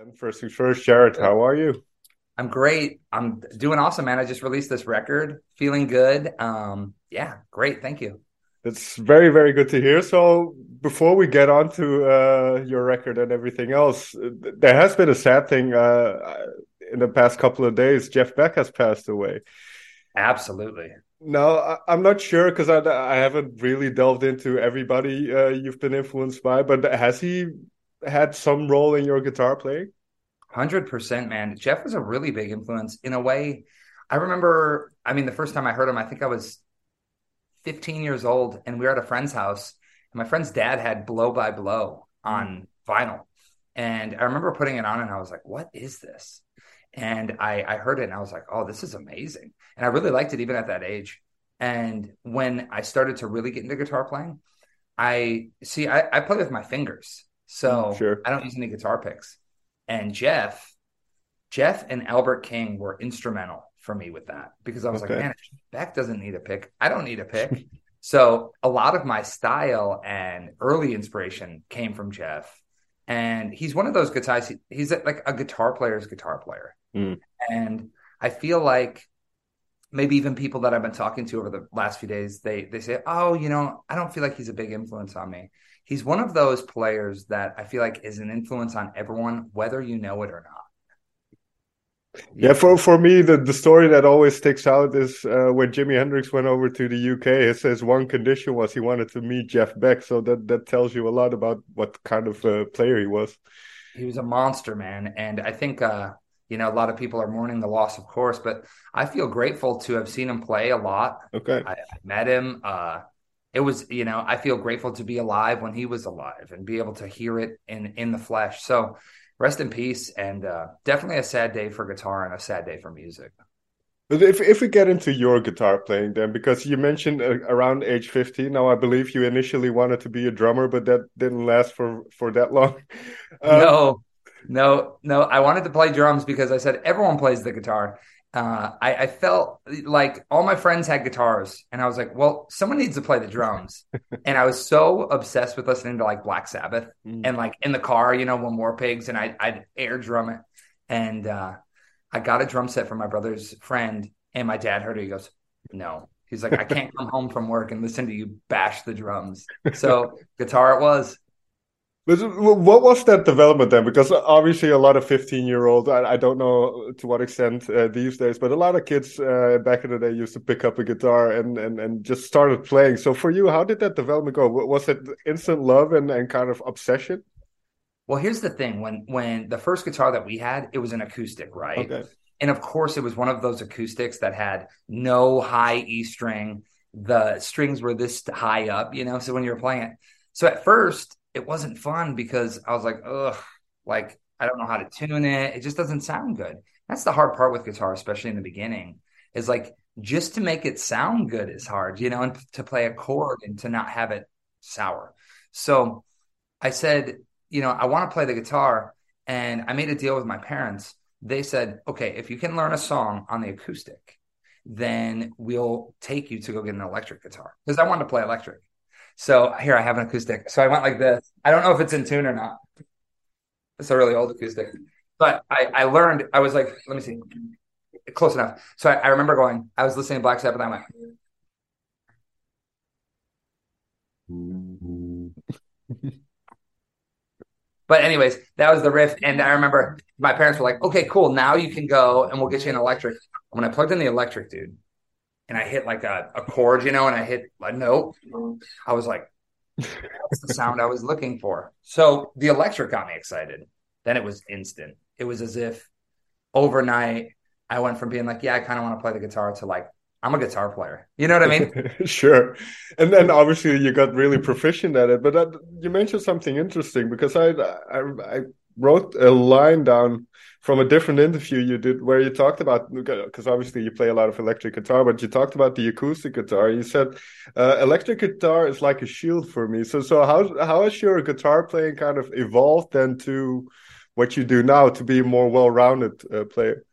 And first things first, Jared, how are you? I'm great. I'm doing awesome, man. I just released this record, feeling good. Um, yeah, great. Thank you. It's very, very good to hear. So, before we get on to uh, your record and everything else, there has been a sad thing uh, in the past couple of days. Jeff Beck has passed away. Absolutely. No, I, am not sure because I, I haven't really delved into everybody uh, you've been influenced by, but has he had some role in your guitar playing? Hundred percent, man. Jeff was a really big influence in a way. I remember, I mean, the first time I heard him, I think I was 15 years old, and we were at a friend's house. And my friend's dad had Blow by Blow on mm. vinyl, and I remember putting it on, and I was like, "What is this?" And I, I heard it, and I was like, "Oh, this is amazing!" And I really liked it even at that age. And when I started to really get into guitar playing, I see I, I play with my fingers. So sure. I don't use any guitar picks. And Jeff, Jeff and Albert King were instrumental for me with that because I was okay. like, man, Beck doesn't need a pick. I don't need a pick. so a lot of my style and early inspiration came from Jeff. And he's one of those guitars. He's like a guitar player's guitar player. Mm. And I feel like maybe even people that I've been talking to over the last few days, they they say, "Oh, you know, I don't feel like he's a big influence on me." He's one of those players that I feel like is an influence on everyone, whether you know it or not. Yeah, for for me, the, the story that always sticks out is uh, when Jimi Hendrix went over to the UK. It says one condition was he wanted to meet Jeff Beck, so that that tells you a lot about what kind of uh, player he was. He was a monster, man, and I think uh, you know a lot of people are mourning the loss, of course, but I feel grateful to have seen him play a lot. Okay, I, I met him. It was you know i feel grateful to be alive when he was alive and be able to hear it in in the flesh. So rest in peace and uh, definitely a sad day for guitar and a sad day for music. But if if we get into your guitar playing then because you mentioned uh, around age 15 now i believe you initially wanted to be a drummer but that didn't last for for that long. Um, no no no i wanted to play drums because i said everyone plays the guitar uh, I, I, felt like all my friends had guitars, and I was like, well, someone needs to play the drums. and I was so obsessed with listening to like Black Sabbath mm. and like in the car, you know, when War Pigs, and I, I'd air drum it. And uh, I got a drum set from my brother's friend, and my dad heard it. He goes, no. He's like, I can't come home from work and listen to you bash the drums. So guitar it was. What was that development then? Because obviously, a lot of fifteen-year-olds. I, I, don't know to what extent uh, these days, but a lot of kids uh, back in the day used to pick up a guitar and, and and just started playing. So for you, how did that development go? Was it instant love and, and kind of obsession? Well, here's the thing: when when the first guitar that we had, it was an acoustic, right? Okay. And of course, it was one of those acoustics that had no high E string. The strings were this high up, you know. So when you were playing it, so at first it wasn't fun because I was like, ugh, like I don't know how to tune it. It just doesn't sound good. That's the hard part with guitar, especially in the beginning, is like just to make it sound good is hard, you know, and to play a chord and to not have it sour. So I said, you know, I want to play the guitar. And I made a deal with my parents. They said, okay, if you can learn a song on the acoustic, then we'll take you to go get an electric guitar because I wanted to play electric. So here I have an acoustic. So I went like this. I don't know if it's in tune or not. It's a really old acoustic. But I, I learned, I was like, let me see. Close enough. So I, I remember going, I was listening to Black Sabbath and I went. but anyways, that was the riff. And I remember my parents were like, okay, cool. Now you can go and we'll get you an electric. When I plugged in the electric, dude, and I hit like a, a chord, you know, and I hit a note, I was like, that's the sound I was looking for. So the electric got me excited. Then it was instant. It was as if overnight I went from being like, yeah, I kind of want to play the guitar to like, I'm a guitar player. You know what I mean? sure. And then obviously you got really proficient at it. But that, you mentioned something interesting because I, I, I wrote a line down from a different interview you did where you talked about because obviously you play a lot of electric guitar but you talked about the acoustic guitar you said uh, electric guitar is like a shield for me so so how how has your guitar playing kind of evolved then to what you do now to be a more well-rounded uh, player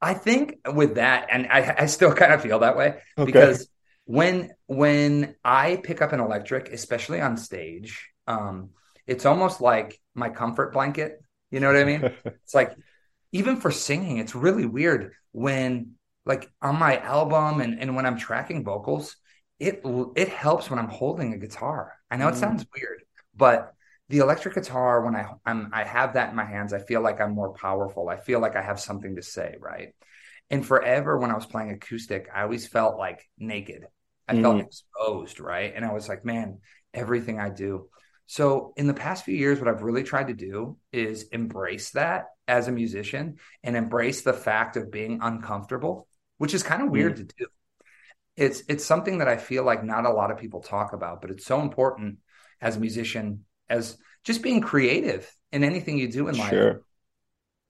i think with that and i i still kind of feel that way okay. because when when i pick up an electric especially on stage um it's almost like my comfort blanket You know what I mean? it's like even for singing, it's really weird when like on my album and, and when I'm tracking vocals, it it helps when I'm holding a guitar. I know it mm. sounds weird, but the electric guitar when I I'm I have that in my hands, I feel like I'm more powerful. I feel like I have something to say, right? And forever when I was playing acoustic, I always felt like naked. I mm. felt exposed, right? And I was like, man, everything I do. So in the past few years, what I've really tried to do is embrace that as a musician and embrace the fact of being uncomfortable, which is kind of weird mm. to do. It's it's something that I feel like not a lot of people talk about, but it's so important as a musician, as just being creative in anything you do in life. Sure.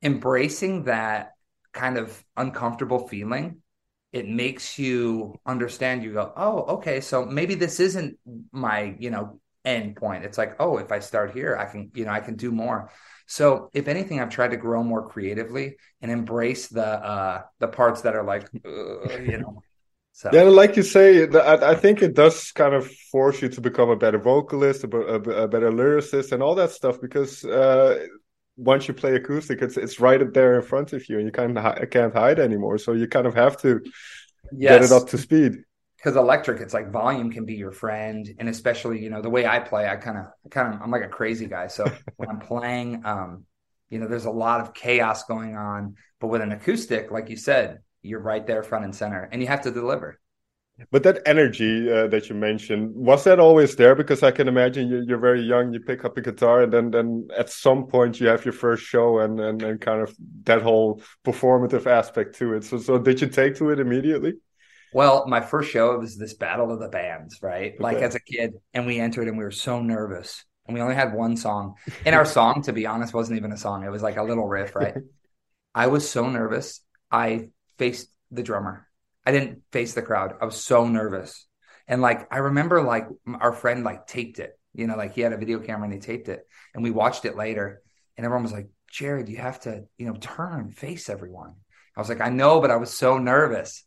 Embracing that kind of uncomfortable feeling it makes you understand you go oh okay so maybe this isn't my you know end point it's like oh if i start here i can you know i can do more so if anything i've tried to grow more creatively and embrace the uh the parts that are like uh, you know so. Yeah, like you say, I, think it does kind of force you to become a better vocalist, a, better lyricist, and all that stuff. Because uh, once you play acoustic, it's it's right there in front of you, and you kind of can't hide anymore. So you kind of have to yes. get it up to speed. Because electric, it's like volume can be your friend, and especially you know the way I play, I kind of kind of I'm like a crazy guy. So when I'm playing, um, you know, there's a lot of chaos going on. But with an acoustic, like you said, you're right there front and center, and you have to deliver. But that energy uh, that you mentioned was that always there? Because I can imagine you, you're very young, you pick up a guitar, and then then at some point you have your first show, and and, and kind of that whole performative aspect to it. So so did you take to it immediately? Well, my first show was this battle of the bands, right? Okay. Like as a kid, and we entered, and we were so nervous, and we only had one song. And our song, to be honest, wasn't even a song; it was like a little riff, right? I was so nervous. I faced the drummer I didn't face the crowd. I was so nervous. And like I remember like our friend like taped it. You know, like he had a video camera and he taped it. And we watched it later. And everyone was like, Jared, you have to, you know, turn and face everyone. I was like, I know, but I was so nervous.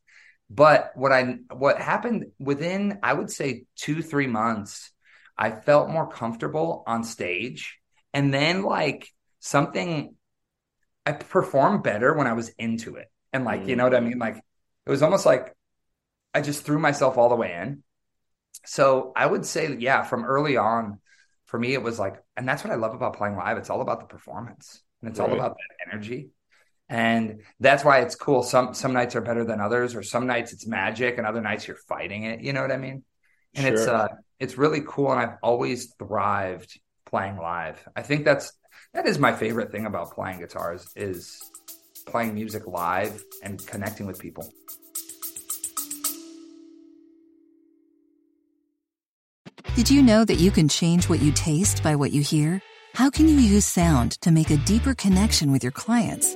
But what I what happened within, I would say two, three months, I felt more comfortable on stage. And then like something I performed better when I was into it. And like, mm. you know what I mean? Like it was almost like I just threw myself all the way in. So I would say, yeah, from early on, for me, it was like, and that's what I love about playing live. It's all about the performance and it's right. all about that energy. And that's why it's cool. Some some nights are better than others, or some nights it's magic, and other nights you're fighting it. You know what I mean? And sure. it's uh it's really cool. And I've always thrived playing live. I think that's that is my favorite thing about playing guitars is playing music live and connecting with people. Did you know that you can change what you taste by what you hear? How can you use sound to make a deeper connection with your clients?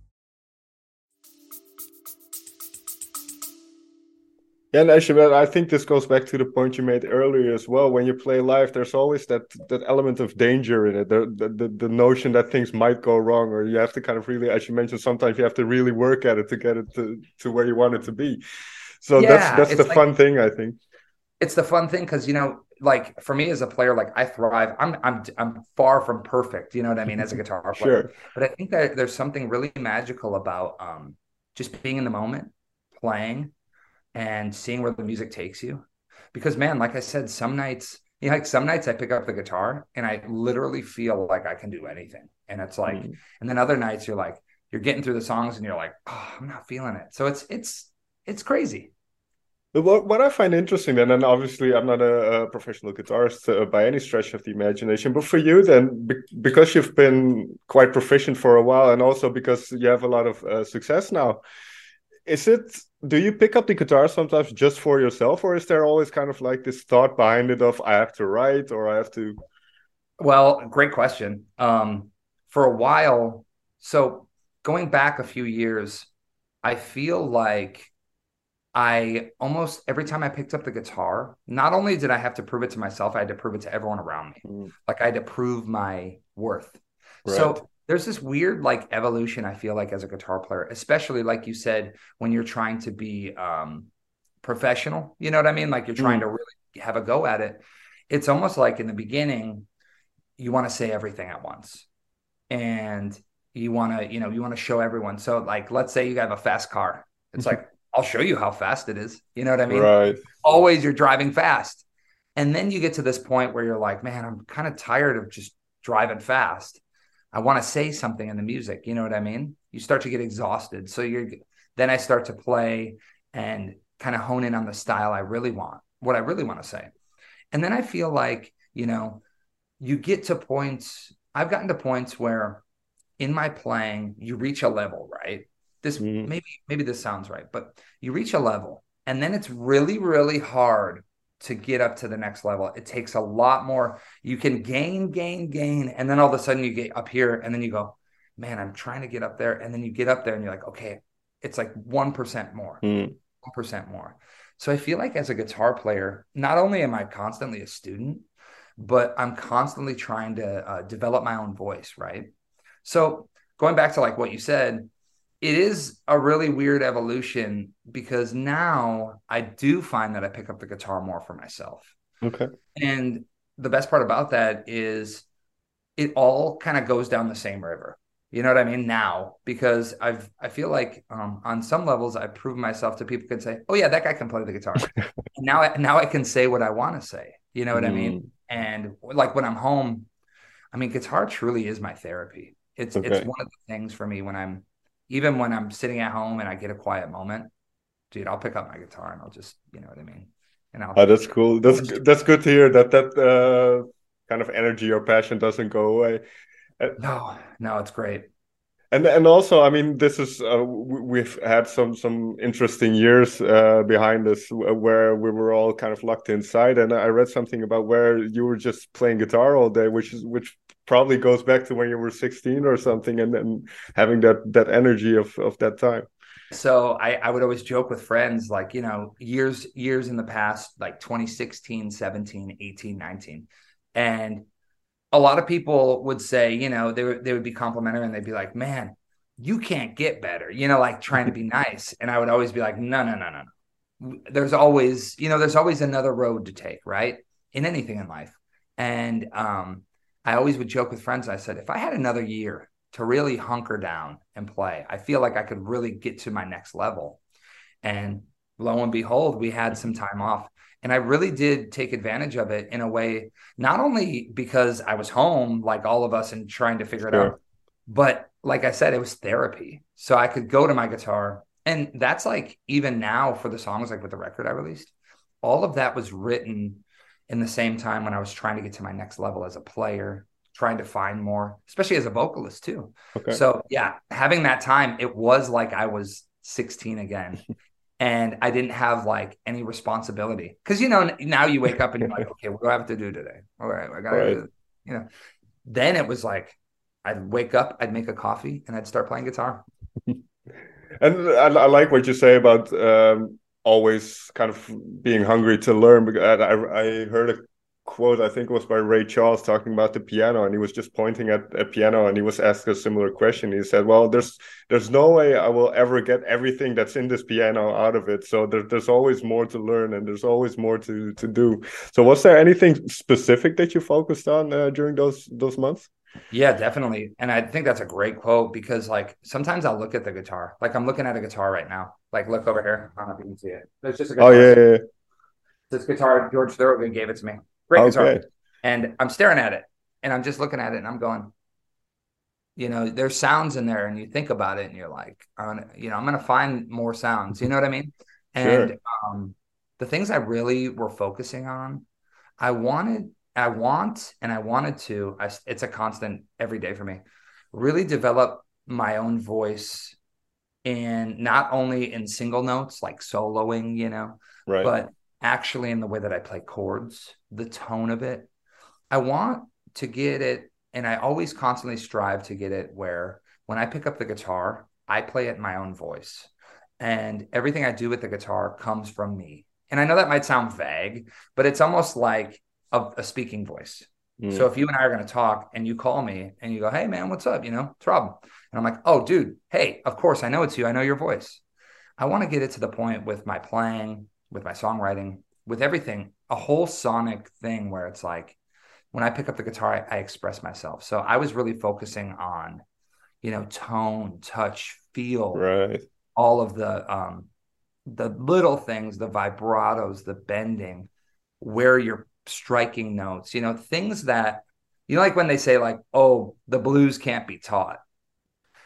Yeah, and actually, I think this goes back to the point you made earlier as well. When you play live, there's always that that element of danger in it. The, the the notion that things might go wrong, or you have to kind of really, as you mentioned, sometimes you have to really work at it to get it to, to where you want it to be. So yeah, that's that's the like, fun thing, I think. It's the fun thing because you know, like for me as a player, like I thrive. I'm I'm I'm far from perfect. You know what I mean as a guitar player. Sure. But I think that there's something really magical about um just being in the moment, playing and seeing where the music takes you. Because man, like I said, some nights, you know, like some nights I pick up the guitar and I literally feel like I can do anything. And it's like, mm. and then other nights you're like, you're getting through the songs and you're like, oh, I'm not feeling it. So it's it's it's crazy. What, what I find interesting then, and obviously I'm not a, a professional guitarist uh, by any stretch of the imagination, but for you then, be, because you've been quite proficient for a while, and also because you have a lot of uh, success now, is it do you pick up the guitar sometimes just for yourself or is there always kind of like this thought behind it of i have to write or i have to well great question um for a while so going back a few years i feel like I almost every time I picked up the guitar, not only did I have to prove it to myself, I had to prove it to everyone around me. Mm. Like I had to prove my worth. Right. So there's this weird like evolution I feel like as a guitar player, especially like you said when you're trying to be um professional, you know what I mean? Like you're trying mm. to really have a go at it. It's almost like in the beginning you want to say everything at once. And you want to, you know, you want to show everyone. So like let's say you have a fast car. It's like I'll show you how fast it is. You know what I mean? Right. Always you're driving fast. And then you get to this point where you're like, man, I'm kind of tired of just driving fast. I want to say something in the music. You know what I mean? You start to get exhausted. So you're then I start to play and kind of hone in on the style I really want, what I really want to say. And then I feel like, you know, you get to points, I've gotten to points where in my playing, you reach a level, right? This mm-hmm. maybe maybe this sounds right, but you reach a level and then it's really really hard to get up to the next level. It takes a lot more. You can gain, gain, gain, and then all of a sudden you get up here, and then you go, "Man, I'm trying to get up there," and then you get up there, and you're like, "Okay, it's like one percent more, one percent more." So I feel like as a guitar player, not only am I constantly a student, but I'm constantly trying to uh, develop my own voice, right? So going back to like what you said, it is a really weird evolution because now I do find that I pick up the guitar more for myself. Okay. And the best part about that is it all kind of goes down the same river. You know what I mean? Now, because I've I feel like um, on some levels I've proven myself to people can say, "Oh yeah, that guy can play the guitar." now, I, now I can say what I want to say. You know what mm. I mean? Mm. And like when I'm home, I mean, guitar truly is my therapy. It's okay. it's one of the things for me when I'm even when I'm sitting at home and I get a quiet moment, dude, I'll pick up my guitar and I'll just, you know what I mean? And I'll oh, that's cool. That's that's good to hear that that uh, kind of energy or passion doesn't go away. Uh, no, no, it's great. And and also, I mean, this is uh, we've had some some interesting years uh, behind us where we were all kind of locked inside. And I read something about where you were just playing guitar all day, which is which probably goes back to when you were 16 or something and then having that that energy of of that time. So I, I would always joke with friends like you know years years in the past like 2016 17 18 19 and a lot of people would say you know they, they would be complimentary and they'd be like man you can't get better you know like trying to be nice. And i would always be like no no no no no. There's always you know there's always another road to take right in anything in life. And um I always would joke with friends. I said, if I had another year to really hunker down and play, I feel like I could really get to my next level. And lo and behold, we had some time off. And I really did take advantage of it in a way, not only because I was home, like all of us, and trying to figure sure. it out, but like I said, it was therapy. So I could go to my guitar. And that's like even now for the songs, like with the record I released, all of that was written in the same time when I was trying to get to my next level as a player, trying to find more, especially as a vocalist too. Okay. So yeah, having that time, it was like I was 16 again. and I didn't have like any responsibility. Cause you know, now you wake up and you're like, okay, what do I have to do today? All right, I gotta right. do you know. Then it was like I'd wake up, I'd make a coffee, and I'd start playing guitar. and I, I, like what you say about um, always kind of being hungry to learn. Because I, I heard a quote, I think it was by Ray Charles talking about the piano, and he was just pointing at a piano, and he was asked a similar question. He said, "Well, there's there's no way I will ever get everything that's in this piano out of it. So there, there's always more to learn, and there's always more to to do." So, was there anything specific that you focused on uh, during those those months? Yeah, definitely. And I think that's a great quote because like sometimes I'll look at the guitar. Like I'm looking at a guitar right now. Like look over here. I don't know if you can see it. It's just a guitar. Oh yeah, yeah, yeah. This guitar George Thorogood gave it to me. Great okay. guitar. And I'm staring at it and I'm just looking at it and I'm going, you know, there's sounds in there and you think about it and you're like, I'm you know, I'm going to find more sounds. You know what I mean? And sure. um, the things I really were focusing on, I wanted I want and I wanted to, I, it's a constant every day for me, really develop my own voice and not only in single notes like soloing, you know, right. but actually in the way that I play chords, the tone of it. I want to get it, and I always constantly strive to get it where when I pick up the guitar, I play it in my own voice. and everything I do with the guitar comes from me. And I know that might sound vague, but it's almost like a, a speaking voice. Mm. So if you and I are going to talk and you call me and you go, Hey man, what's up? You know, it's Rob. And I'm like, Oh dude, hey, of course I know it's you. I know your voice. I want to get it to the point with my playing, with my songwriting, with everything, a whole sonic thing where it's like when I pick up the guitar, I, I express myself. So I was really focusing on, you know, tone, touch, feel, right. all of the um the little things, the vibratos, the bending, where you're striking notes, you know, things that you know, like when they say like, oh, the blues can't be taught.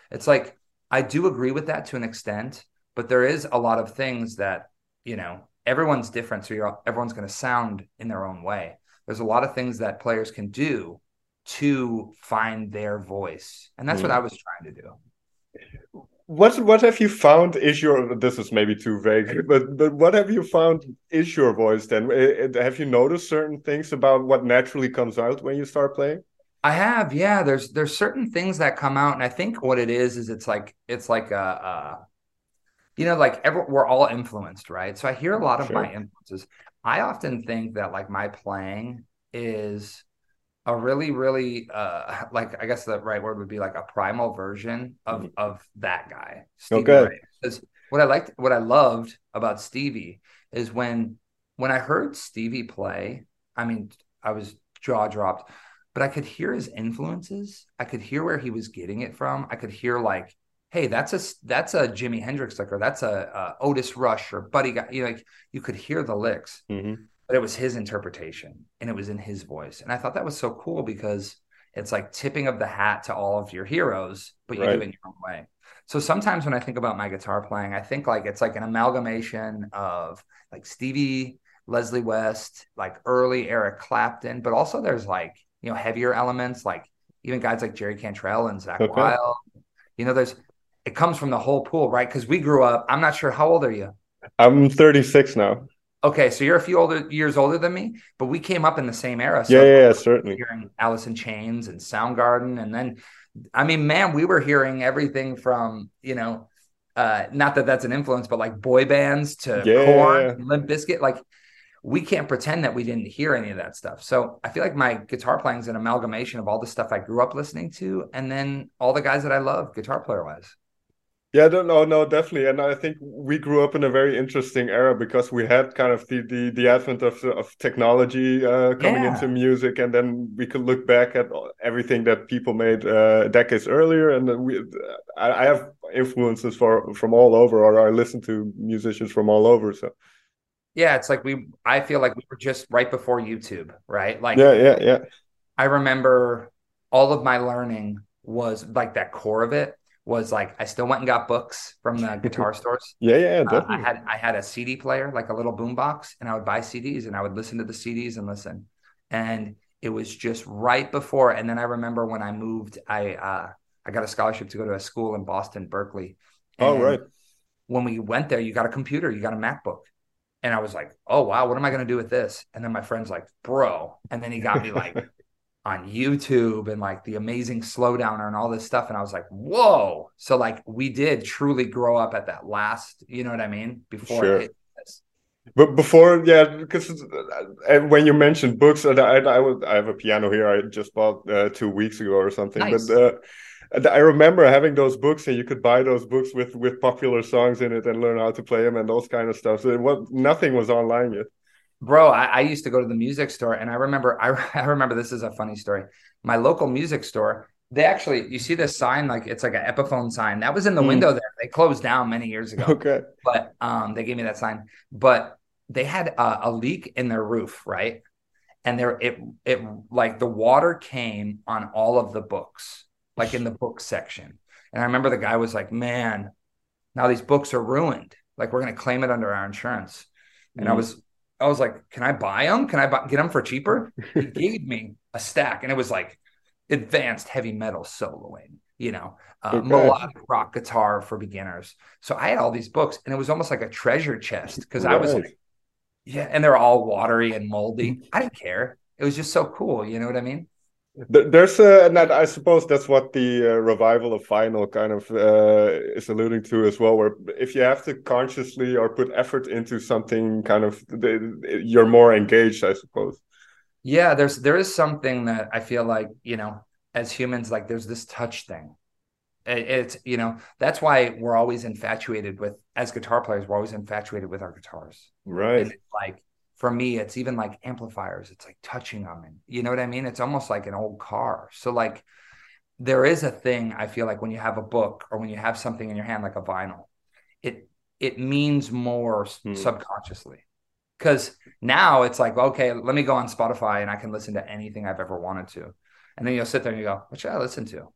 It's like I do agree with that to an extent, but there is a lot of things that, you know, everyone's different. So you're everyone's going to sound in their own way. There's a lot of things that players can do to find their voice. And that's mm. what I was trying to do. What what have you found is your this is maybe too vague, but but what have you found is your voice then? Eh, eh, have you noticed certain things about what naturally comes out when you start playing? I have, yeah. There's there's certain things that come out, and I think what it is is it's like it's like a, a you know, like every, we're all influenced, right? So I hear a lot of sure. my influences. I often think that like my playing is a really, really uh like I guess the right word would be like a primal version of mm-hmm. of that guy. Stevie okay. Because what I liked, what I loved about Stevie is when when I heard Stevie play, I mean, I was jaw dropped, but I could hear his influences. I could hear where he was getting it from. I could hear like hey, that's a that's a Jimi Hendrix lick, or that's a, a Otis Rush, or Buddy Guy. You know, like you could hear the licks, mm-hmm. But it was his interpretation, and it was in his voice, and I thought that was so cool because it's like tipping of the hat to all of your heroes, but you right. do it in your own way. So sometimes when I think about my guitar playing, I think like it's like an amalgamation of like Stevie, Leslie West, like early Eric Clapton, but also there's like you know heavier elements like even guys like Jerry Cantrell and Zach okay. You know, there's it comes from the whole pool, right? Because we grew up. I'm not sure how old are you. I'm 36 now. Okay, so you're a few older years older than me, but we came up in the same era. So yeah, yeah, yeah certainly. Hearing Alice in Chains and Soundgarden, and then, I mean, man, we were hearing everything from you know, uh, not that that's an influence, but like boy bands to yeah. Korn, Limp Bizkit. Like, we can't pretend that we didn't hear any of that stuff. So I feel like my guitar playing is an amalgamation of all the stuff I grew up listening to, and then all the guys that I love, guitar player wise. Yeah, no, no, no, definitely, and I think we grew up in a very interesting era because we had kind of the the, the advent of of technology uh, coming yeah. into music, and then we could look back at everything that people made uh, decades earlier, and we, I, I have influences for from all over, or I listen to musicians from all over, so. Yeah, it's like we. I feel like we were just right before YouTube, right? Like, yeah, yeah, yeah. I remember all of my learning was like that core of it was like I still went and got books from the guitar stores. Yeah, yeah, uh, I had I had a CD player, like a little boombox, and I would buy CDs and I would listen to the CDs and listen. And it was just right before. And then I remember when I moved, I uh, I got a scholarship to go to a school in Boston, Berklee. oh, right. When we went there, you got a computer, you got a MacBook. And I was like, oh wow, what am I gonna do with this? And then my friend's like, bro. And then he got me like on YouTube and like the amazing slowdowner and all this stuff. And I was like, whoa. So like we did truly grow up at that last, you know what I mean? Before sure. it but before, yeah, because and when you mentioned books, I, I, I, I have a piano here. I just bought uh, two weeks ago or something. Nice. But uh, I remember having those books, and you could buy those books with with popular songs in it and learn how to play them and those kind of stuff. So what nothing was online yet bro I, I, used to go to the music store and i remember I, I remember this is a funny story. My local music store they actually you see this sign like it's like an epiphone sign. That was in the mm. window there. They closed down many years ago. Okay. But um they gave me that sign. But they had a, a leak in their roof right? And there it it like the water came on all of the books like in the book section. And i remember the guy was like man now these books are ruined. Like we're going to claim it under our insurance. And mm. i was I was like, can I buy them? Can I buy, get them for cheaper? he gave me a stack and it was like advanced heavy metal soloing, you know, uh, melodic rock guitar for beginners. So I had all these books and it was almost like a treasure chest because. I was like, yeah, and they're all watery and moldy. I didn't care. It was just so cool. You know what I mean? There's a, and that, I suppose that's what the uh, revival of vinyl kind of uh, is alluding to as well. Where if you have to consciously or put effort into something, kind of you're more engaged, I suppose. Yeah, there's there is something that I feel like you know, as humans, like there's this touch thing. It, it's you know that's why we're always infatuated with as guitar players. We're always infatuated with our guitars, right? like for me, it's even like amplifiers. It's like touching them. And you know what I mean? It's almost like an old car. So like there is a thing I feel like when you have a book or when you have something in your hand like a vinyl, it it means more hmm. subconsciously. Cause now it's like, okay, let me go on Spotify and I can listen to anything I've ever wanted to. And then you'll sit there and you go, what should I listen to?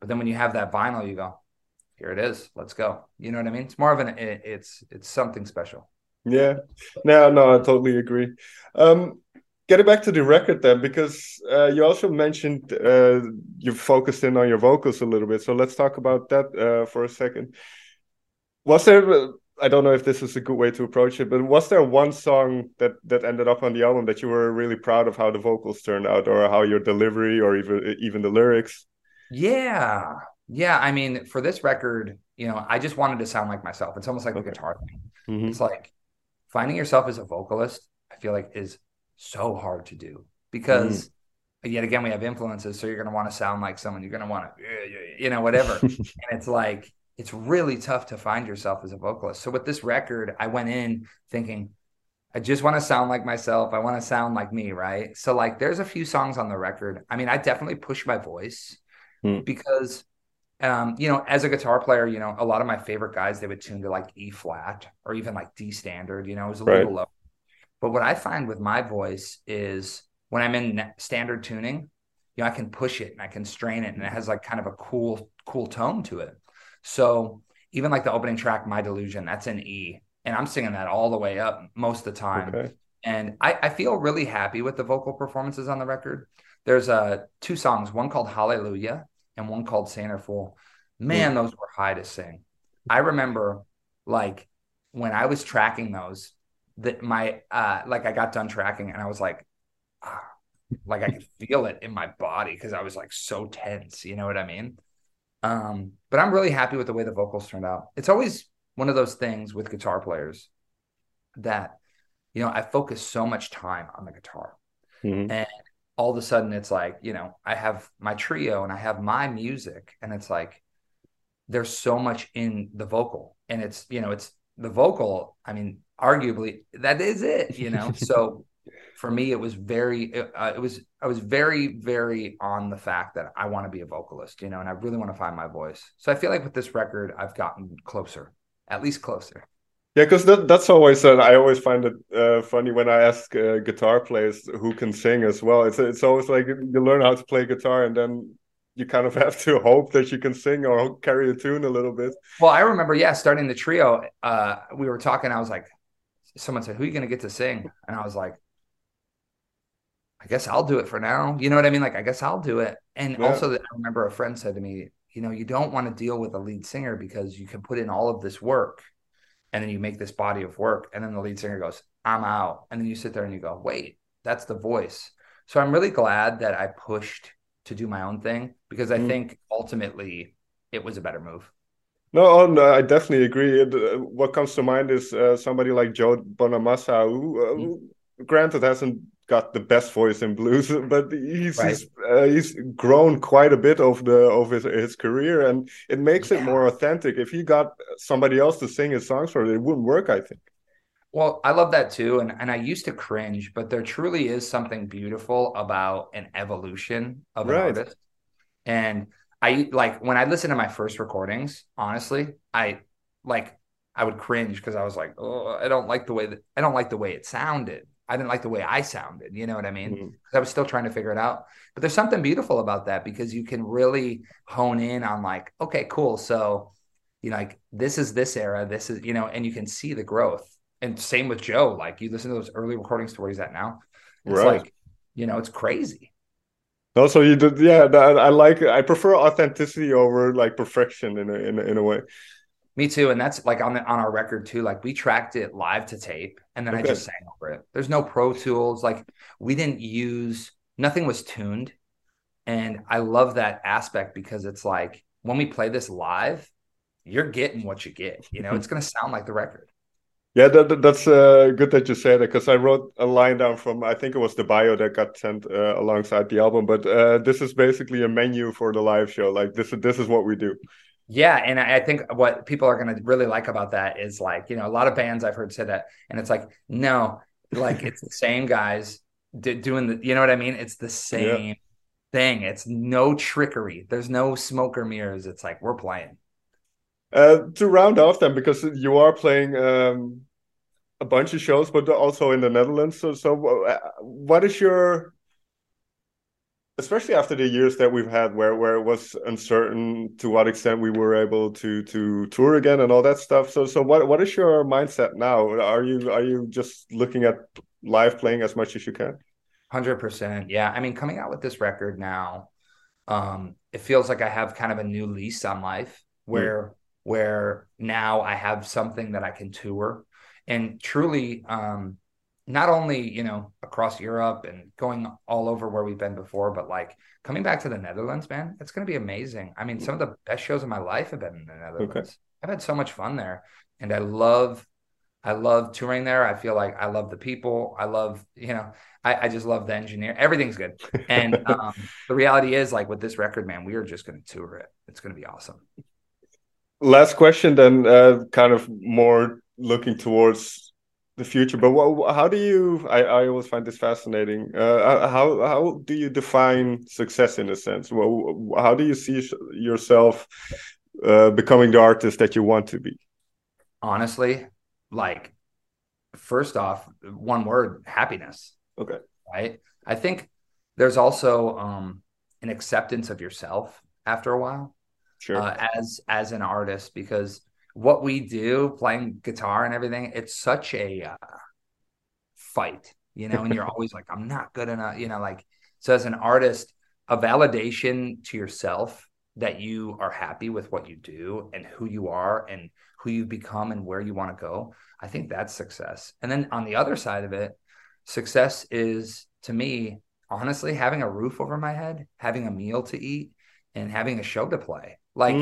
But then when you have that vinyl, you go, here it is, let's go. You know what I mean? It's more of an it, it's it's something special. Yeah, no, no, I totally agree. Um, getting back to the record then, because uh, you also mentioned uh, you focused in on your vocals a little bit. So let's talk about that uh, for a second. Was there? I don't know if this is a good way to approach it, but was there one song that that ended up on the album that you were really proud of how the vocals turned out, or how your delivery, or even even the lyrics? Yeah, yeah. I mean, for this record, you know, I just wanted to sound like myself. It's almost like okay. a guitar thing. Mm -hmm. It's like finding yourself as a vocalist, I feel like is so hard to do because mm. yet again we have influences. So you're going to want to sound like someone. You're going to want to, you know, whatever. and it's like it's really tough to find yourself as a vocalist. So with this record, I went in thinking. I just want to sound like myself. I want to sound like me, right? So like there's a few songs on the record. I mean, I definitely push my voice mm. because um, you know, as a guitar player, you know, a lot of my favorite guys they would tune to like E flat or even like D standard. You know, it was a right. little low. But what I find with my voice is when I'm in standard tuning, you know, I can push it and I can strain it, and it has like kind of a cool, cool tone to it. So even like the opening track, "My Delusion," that's in E, and I'm singing that all the way up most of the time. Okay. And I, I feel really happy with the vocal performances on the record. There's uh two songs, one called Hallelujah and one called Fool. Man, those were high to sing. I remember like when I was tracking those, that my uh like I got done tracking and I was like, ah, like I could feel it in my body because I was like so tense. You know what I mean? Um, but I'm really happy with the way the vocals turned out. It's always one of those things with guitar players that you know I focus so much time on the guitar, mm-hmm. and all of a sudden it's like you know i have my trio and i have my music and it's like there's so much in the vocal and it's you know it's the vocal i mean arguably that is it you know? So for me it was very uh, it was i was very very on the fact that i want to be a vocalist you know and i really want to find my voice. So i feel like with this record i've gotten closer at least closer yeah, because that, that's always uh, I always find it uh, funny when I ask uh, guitar players who can sing as well. It's it's always like you learn how to play guitar and then you kind of have to hope that you can sing or carry a tune a little bit. Well, I remember, yeah, starting the trio, uh, we were talking. I was like, someone said, "Who are you going to get to sing?" And I was like, "I guess I'll do it for now." You know what I mean? Like, I guess I'll do it. And yeah. also, I remember a friend said to me, "You know, you don't want to deal with a lead singer because you can put in all of this work." And then you make this body of work and then the lead singer goes i'm out and then you sit there and you go wait that's the voice so i'm really glad that i pushed to do my own thing because i mm. think ultimately it was a better move no, oh, no, I definitely agree. Uh, what comes to mind is uh, somebody like Joe Bonamassa, who, uh, mm. granted, hasn't got the best voice in blues, but he's right. he's, uh, he's, grown quite a bit over the over his, his career, and it makes yeah. it more authentic. If he got somebody else to sing his songs for it, it wouldn't work. I think. Well, I love that too, and and I used to cringe, but there truly is something beautiful about an evolution of an right. artist. And I like when I listen to my first recordings. Honestly, I like I would cringe because I was like, oh, I don't like the way that I don't like the way it sounded. I didn't like the way I sounded. You know what I mean? Mm-hmm. I was still trying to figure it out. But there's something beautiful about that because you can really hone in on like, okay, cool. So, you know, like this is this era, this is, you know, and you can see the growth. And same with Joe. Like you listen to those early recording stories that now. It's right. like, you know, it's crazy. Also, you did, yeah. I like. I prefer authenticity over like perfection in a in a, in a way. Me too, and that's like on the, on our record too. Like we tracked it live to tape, and then okay. I just sang over it. There's no Pro Tools. Like we didn't use nothing was tuned. And I love that aspect because it's like when we play this live, you're getting what you get. You know, it's going to sound like the record. Yeah, that, that's uh, good that you say that because I wrote a line down from I think it was the bio that got sent uh, alongside the album. But uh, this is basically a menu for the live show. Like this, this is what we do. Yeah, and I think what people are going to really like about that is like you know a lot of bands I've heard say that, and it's like no, like it's the same guys doing the you know what I mean. It's the same yeah. thing. It's no trickery. There's no smoke or mirrors. It's like we're playing. Uh, to round off then, because you are playing um, a bunch of shows, but also in the Netherlands. So, so uh, what is your, especially after the years that we've had, where where it was uncertain to what extent we were able to to tour again and all that stuff. So, so what what is your mindset now? Are you are you just looking at live playing as much as you can? Hundred percent. Yeah, I mean, coming out with this record now, um, it feels like I have kind of a new lease on life, where. Mm where now I have something that I can tour and truly um, not only you know across Europe and going all over where we've been before, but like coming back to the Netherlands, man, it's going to be amazing. I mean, some of the best shows of my life have been in the Netherlands. Okay. I've had so much fun there, and I love, I love touring there. I feel like I love the people. I love, you know, I, I just love the engineer. Everything's good, and um, the reality is, like with this record, man, we are just going to tour it. It's going to be awesome last question then uh, kind of more looking towards the future but what, how do you I, I always find this fascinating uh, uh, how how do you define success in a sense? Well, how do you see yourself uh, becoming the artist that you want to be? Honestly like first off one word happiness. Okay. Right? I think there's also um an acceptance of yourself after a while sure. uh, as as an artist because what we do playing guitar and everything it's such a uh, fight you know and you're always like i'm not good enough you know like so as an artist a validation to yourself that you are happy with what you do and who you are and who you've become and where you want to go i think that's success. And then on the other side of it success is to me honestly having a roof over my head having a meal to eat and having a show to play. Like,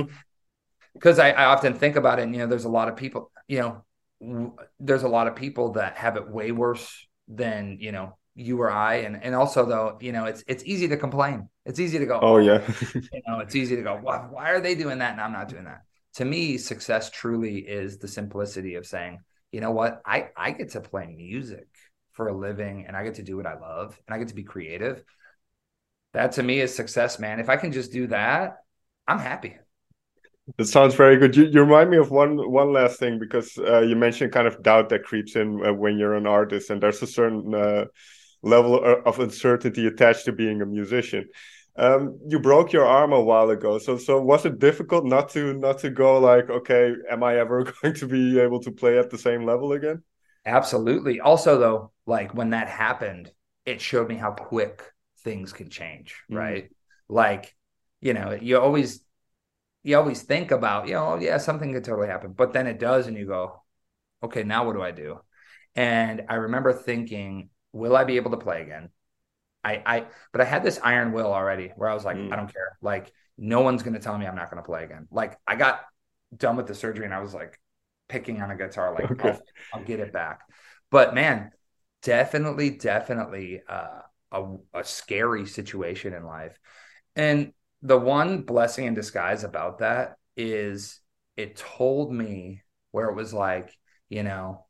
because. I, I often think about it, and you know, there's a lot of people, you know, w- there's a lot of people that have it way worse than you know you or I, and and also though, you know, it's it's easy to complain. It's easy to go, oh, oh yeah, you know, it's easy to go, why, why are they doing that and I'm not doing that? To me, success truly is the simplicity of saying, you know what, I I get to play music for a living, and I get to do what I love, and I get to be creative. That to me is success, man. If I can just do that, I'm happy. It sounds very good. You, you remind me of one one last thing because uh, you mentioned kind of doubt that creeps in uh, when you're an artist, and there's a certain uh, level of uncertainty attached to being a musician. Um, you broke your arm a while ago, so so was it difficult not to not to go like, okay, am I ever going to be able to play at the same level again? Absolutely. Also, though, like when that happened, it showed me how quick things can change. Mm. Right, mm. like you know, you always you always think about, you know, yeah, something could totally happen, but then it does, and you go, okay, now what do I do? And I remember thinking, will I be able to play again? I, I, but I had this iron will already where I was like, mm. I don't care. Like, no one's going to tell me I'm not going to play again. Like, I got done with the surgery and I was like picking on a guitar, like, okay. I'll, I'll, get it back. But man, definitely, definitely uh, a, a scary situation in life. And the one blessing in disguise about that is it told me where it was like, you know,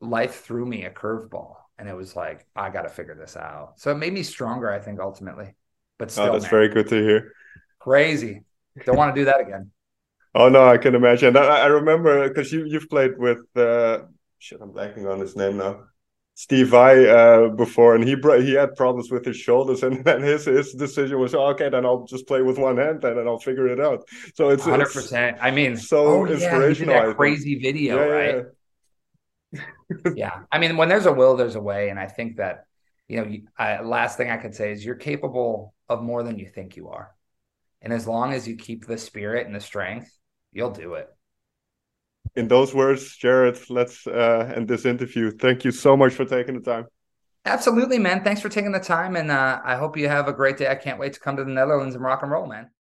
life threw me a curveball and it was like, I got to figure this out. So it made me stronger, I think, ultimately. But still, oh, that's man, very good to hear. Crazy. Don't want to do that again. Oh no, I can imagine. I, I remember because you you've played with uh, shit. I'm blanking on his name now. Steve Vai uh, before, and he brought, he had problems with his shoulders, and then his his decision was, oh, okay, then I'll just play with one hand, and then I'll figure it out. So it's hundred percent. I mean, so oh, inspirational. Yeah, that crazy video, yeah, right? Yeah. yeah. I mean, when there's a will, there's a way, and I think that you know, you, I, last thing I could say is you're capable of more than you think you are, and as long as you keep the spirit and the strength, you'll do it in those words, Jared, let's uh, end this interview. Thank you so much for taking the time. Absolutely, man. Thanks for taking the time, and uh, I hope you have a great day. I can't wait to come to the Netherlands and rock and roll, man.